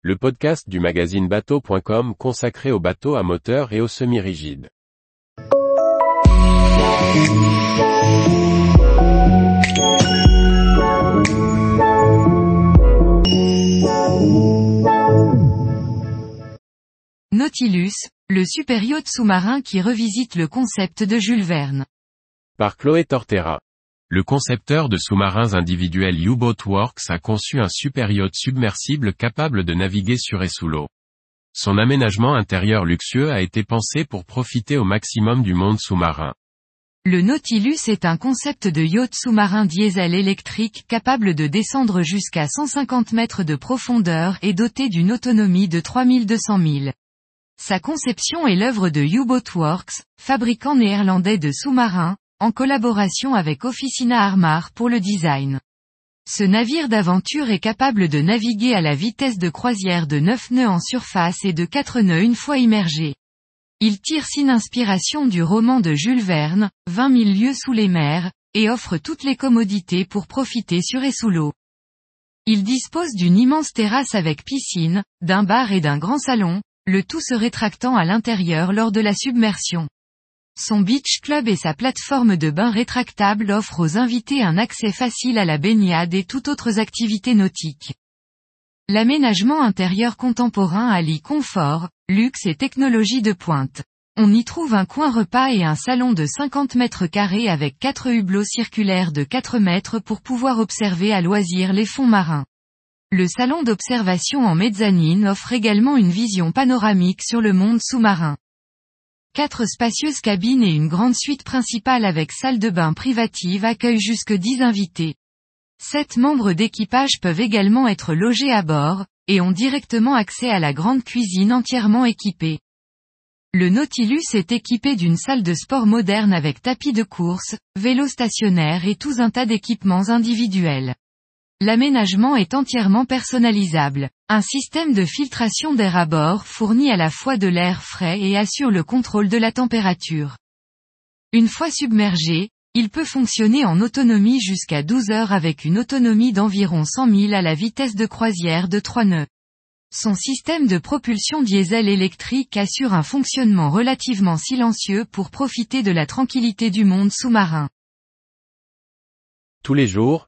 le podcast du magazine bateau.com consacré aux bateaux à moteur et aux semi-rigides. Nautilus, le super yacht sous-marin qui revisite le concept de Jules Verne. Par Chloé Tortera. Le concepteur de sous-marins individuels U-Boat Works a conçu un super yacht submersible capable de naviguer sur et sous l'eau. Son aménagement intérieur luxueux a été pensé pour profiter au maximum du monde sous-marin. Le Nautilus est un concept de yacht sous-marin diesel électrique capable de descendre jusqu'à 150 mètres de profondeur et doté d'une autonomie de 3200 milles. Sa conception est l'œuvre de U-Boat Works, fabricant néerlandais de sous-marins, en collaboration avec Officina Armar pour le design. Ce navire d'aventure est capable de naviguer à la vitesse de croisière de 9 nœuds en surface et de 4 nœuds une fois immergé. Il tire sin inspiration du roman de Jules Verne, 20 000 lieues sous les mers, et offre toutes les commodités pour profiter sur et sous l'eau. Il dispose d'une immense terrasse avec piscine, d'un bar et d'un grand salon, le tout se rétractant à l'intérieur lors de la submersion. Son beach club et sa plateforme de bain rétractable offrent aux invités un accès facile à la baignade et toutes autres activités nautiques. L'aménagement intérieur contemporain allie confort, luxe et technologie de pointe. On y trouve un coin repas et un salon de 50 mètres carrés avec quatre hublots circulaires de 4 mètres pour pouvoir observer à loisir les fonds marins. Le salon d'observation en mezzanine offre également une vision panoramique sur le monde sous-marin. Quatre spacieuses cabines et une grande suite principale avec salle de bain privative accueillent jusque 10 invités. Sept membres d'équipage peuvent également être logés à bord, et ont directement accès à la grande cuisine entièrement équipée. Le Nautilus est équipé d'une salle de sport moderne avec tapis de course, vélo stationnaire et tout un tas d'équipements individuels. L'aménagement est entièrement personnalisable. Un système de filtration d'air à bord fournit à la fois de l'air frais et assure le contrôle de la température. Une fois submergé, il peut fonctionner en autonomie jusqu'à 12 heures avec une autonomie d'environ 100 000 à la vitesse de croisière de 3 nœuds. Son système de propulsion diesel électrique assure un fonctionnement relativement silencieux pour profiter de la tranquillité du monde sous-marin. Tous les jours,